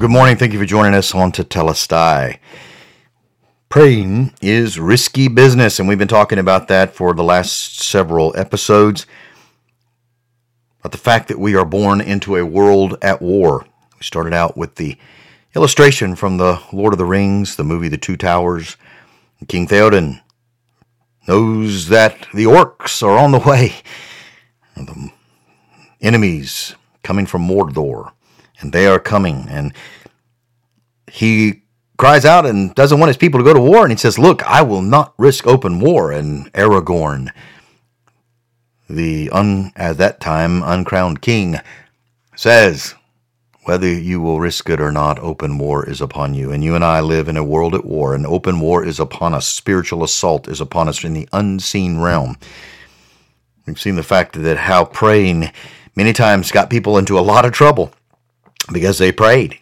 Well, good morning. Thank you for joining us on Tetelestai. Praying is risky business, and we've been talking about that for the last several episodes. But the fact that we are born into a world at war. We started out with the illustration from the Lord of the Rings, the movie The Two Towers. King Theoden knows that the orcs are on the way, the enemies coming from Mordor and they are coming. And he cries out and doesn't want his people to go to war. And he says, Look, I will not risk open war. And Aragorn, the un, at that time uncrowned king, says, Whether you will risk it or not, open war is upon you. And you and I live in a world at war, and open war is upon us. Spiritual assault is upon us in the unseen realm. We've seen the fact that how praying many times got people into a lot of trouble because they prayed.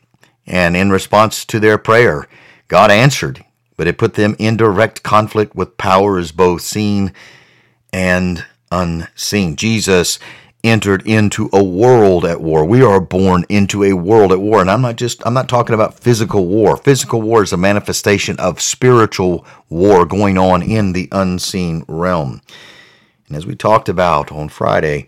And in response to their prayer, God answered, but it put them in direct conflict with powers both seen and unseen. Jesus entered into a world at war. We are born into a world at war. And I'm not just I'm not talking about physical war. Physical war is a manifestation of spiritual war going on in the unseen realm. And as we talked about on Friday,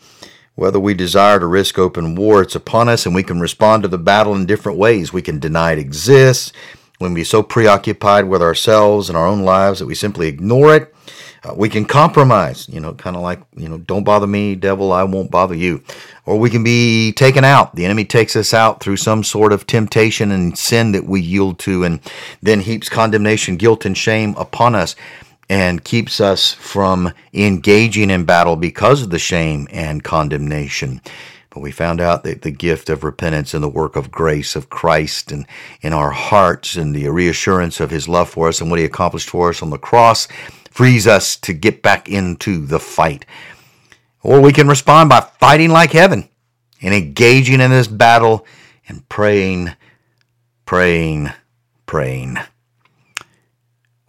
whether we desire to risk open war, it's upon us, and we can respond to the battle in different ways. We can deny it exists. We can be so preoccupied with ourselves and our own lives that we simply ignore it. Uh, we can compromise, you know, kind of like, you know, don't bother me, devil, I won't bother you. Or we can be taken out. The enemy takes us out through some sort of temptation and sin that we yield to and then heaps condemnation, guilt, and shame upon us and keeps us from engaging in battle because of the shame and condemnation. But we found out that the gift of repentance and the work of grace of Christ and in our hearts and the reassurance of his love for us and what he accomplished for us on the cross frees us to get back into the fight. Or we can respond by fighting like heaven and engaging in this battle and praying, praying, praying.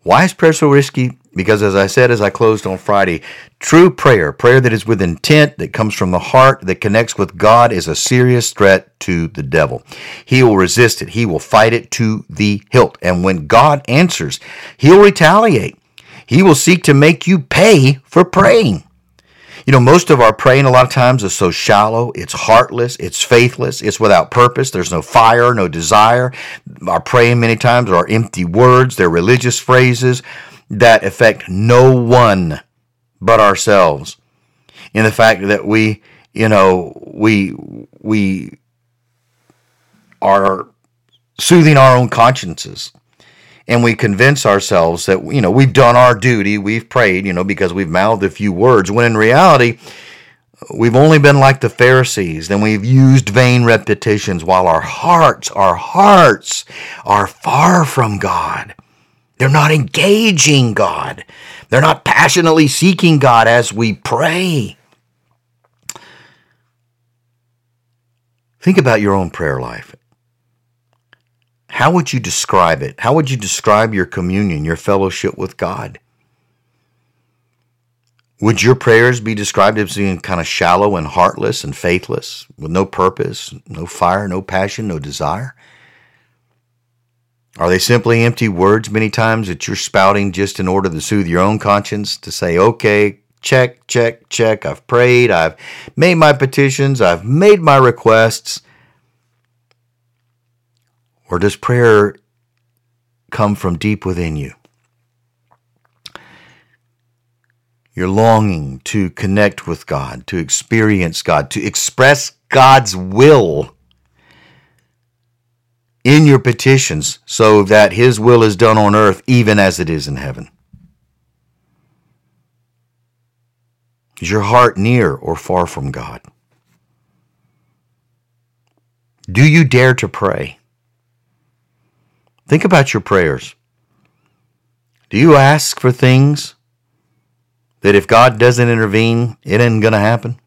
Why is prayer so risky? Because as I said as I closed on Friday, true prayer, prayer that is with intent, that comes from the heart, that connects with God, is a serious threat to the devil. He will resist it, he will fight it to the hilt. And when God answers, he'll retaliate. He will seek to make you pay for praying. You know, most of our praying a lot of times is so shallow, it's heartless, it's faithless, it's without purpose, there's no fire, no desire. Our praying many times are empty words, they're religious phrases that affect no one but ourselves. In the fact that we, you know, we we are soothing our own consciences and we convince ourselves that you know we've done our duty we've prayed you know because we've mouthed a few words when in reality we've only been like the pharisees then we've used vain repetitions while our hearts our hearts are far from god they're not engaging God. They're not passionately seeking God as we pray. Think about your own prayer life. How would you describe it? How would you describe your communion, your fellowship with God? Would your prayers be described as being kind of shallow and heartless and faithless, with no purpose, no fire, no passion, no desire? Are they simply empty words many times that you're spouting just in order to soothe your own conscience to say, okay, check, check, check, I've prayed, I've made my petitions, I've made my requests? Or does prayer come from deep within you? You're longing to connect with God, to experience God, to express God's will in your petitions so that his will is done on earth even as it is in heaven. Is your heart near or far from God? Do you dare to pray? Think about your prayers. Do you ask for things that if God doesn't intervene, it ain't going to happen?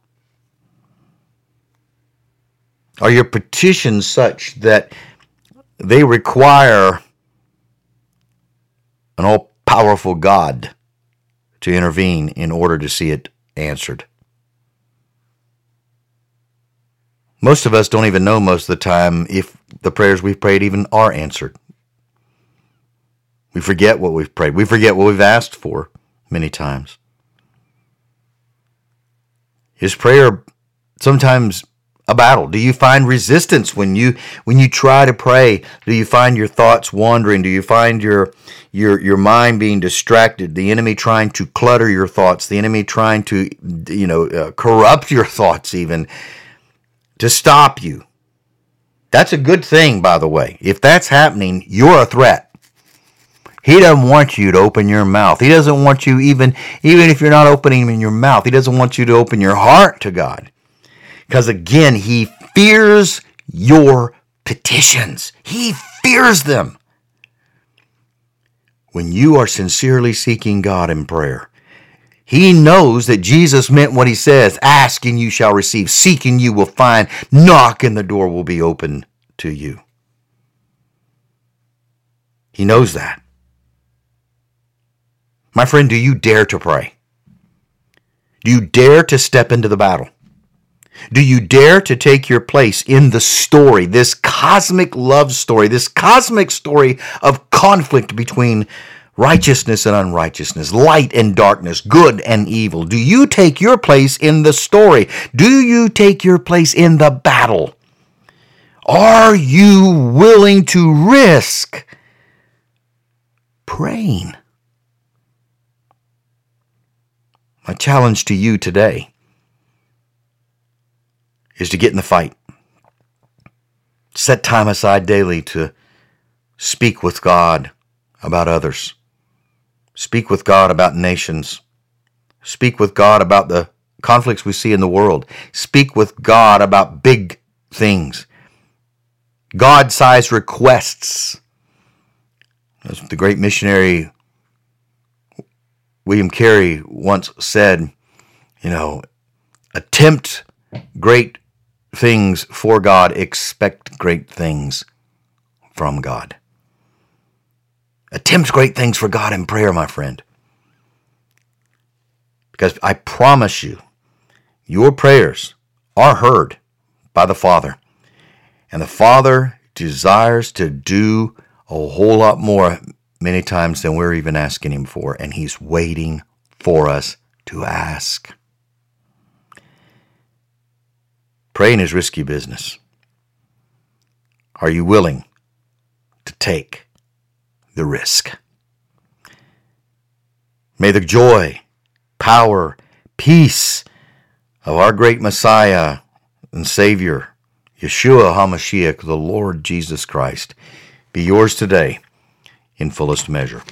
Are your petitions such that they require an all powerful God to intervene in order to see it answered. Most of us don't even know most of the time if the prayers we've prayed even are answered. We forget what we've prayed. We forget what we've asked for many times. Is prayer sometimes a battle? Do you find resistance when you when you try to pray? Do you find your thoughts wandering? Do you find your your your mind being distracted? The enemy trying to clutter your thoughts. The enemy trying to you know uh, corrupt your thoughts even to stop you. That's a good thing, by the way. If that's happening, you're a threat. He doesn't want you to open your mouth. He doesn't want you even even if you're not opening in your mouth. He doesn't want you to open your heart to God. Because again, he fears your petitions. He fears them. When you are sincerely seeking God in prayer, he knows that Jesus meant what he says ask and you shall receive, seek and you will find, knock and the door will be open to you. He knows that. My friend, do you dare to pray? Do you dare to step into the battle? Do you dare to take your place in the story, this cosmic love story, this cosmic story of conflict between righteousness and unrighteousness, light and darkness, good and evil? Do you take your place in the story? Do you take your place in the battle? Are you willing to risk praying? My challenge to you today is to get in the fight. Set time aside daily to speak with God about others. Speak with God about nations. Speak with God about the conflicts we see in the world. Speak with God about big things. God sized requests. As the great missionary William Carey once said, you know, attempt great things for God, expect great things from God. Attempt great things for God in prayer, my friend. Because I promise you, your prayers are heard by the Father. And the Father desires to do a whole lot more many times than we're even asking Him for. And He's waiting for us to ask. Praying is risky business. Are you willing to take the risk? May the joy, power, peace of our great Messiah and Savior, Yeshua HaMashiach, the Lord Jesus Christ, be yours today in fullest measure.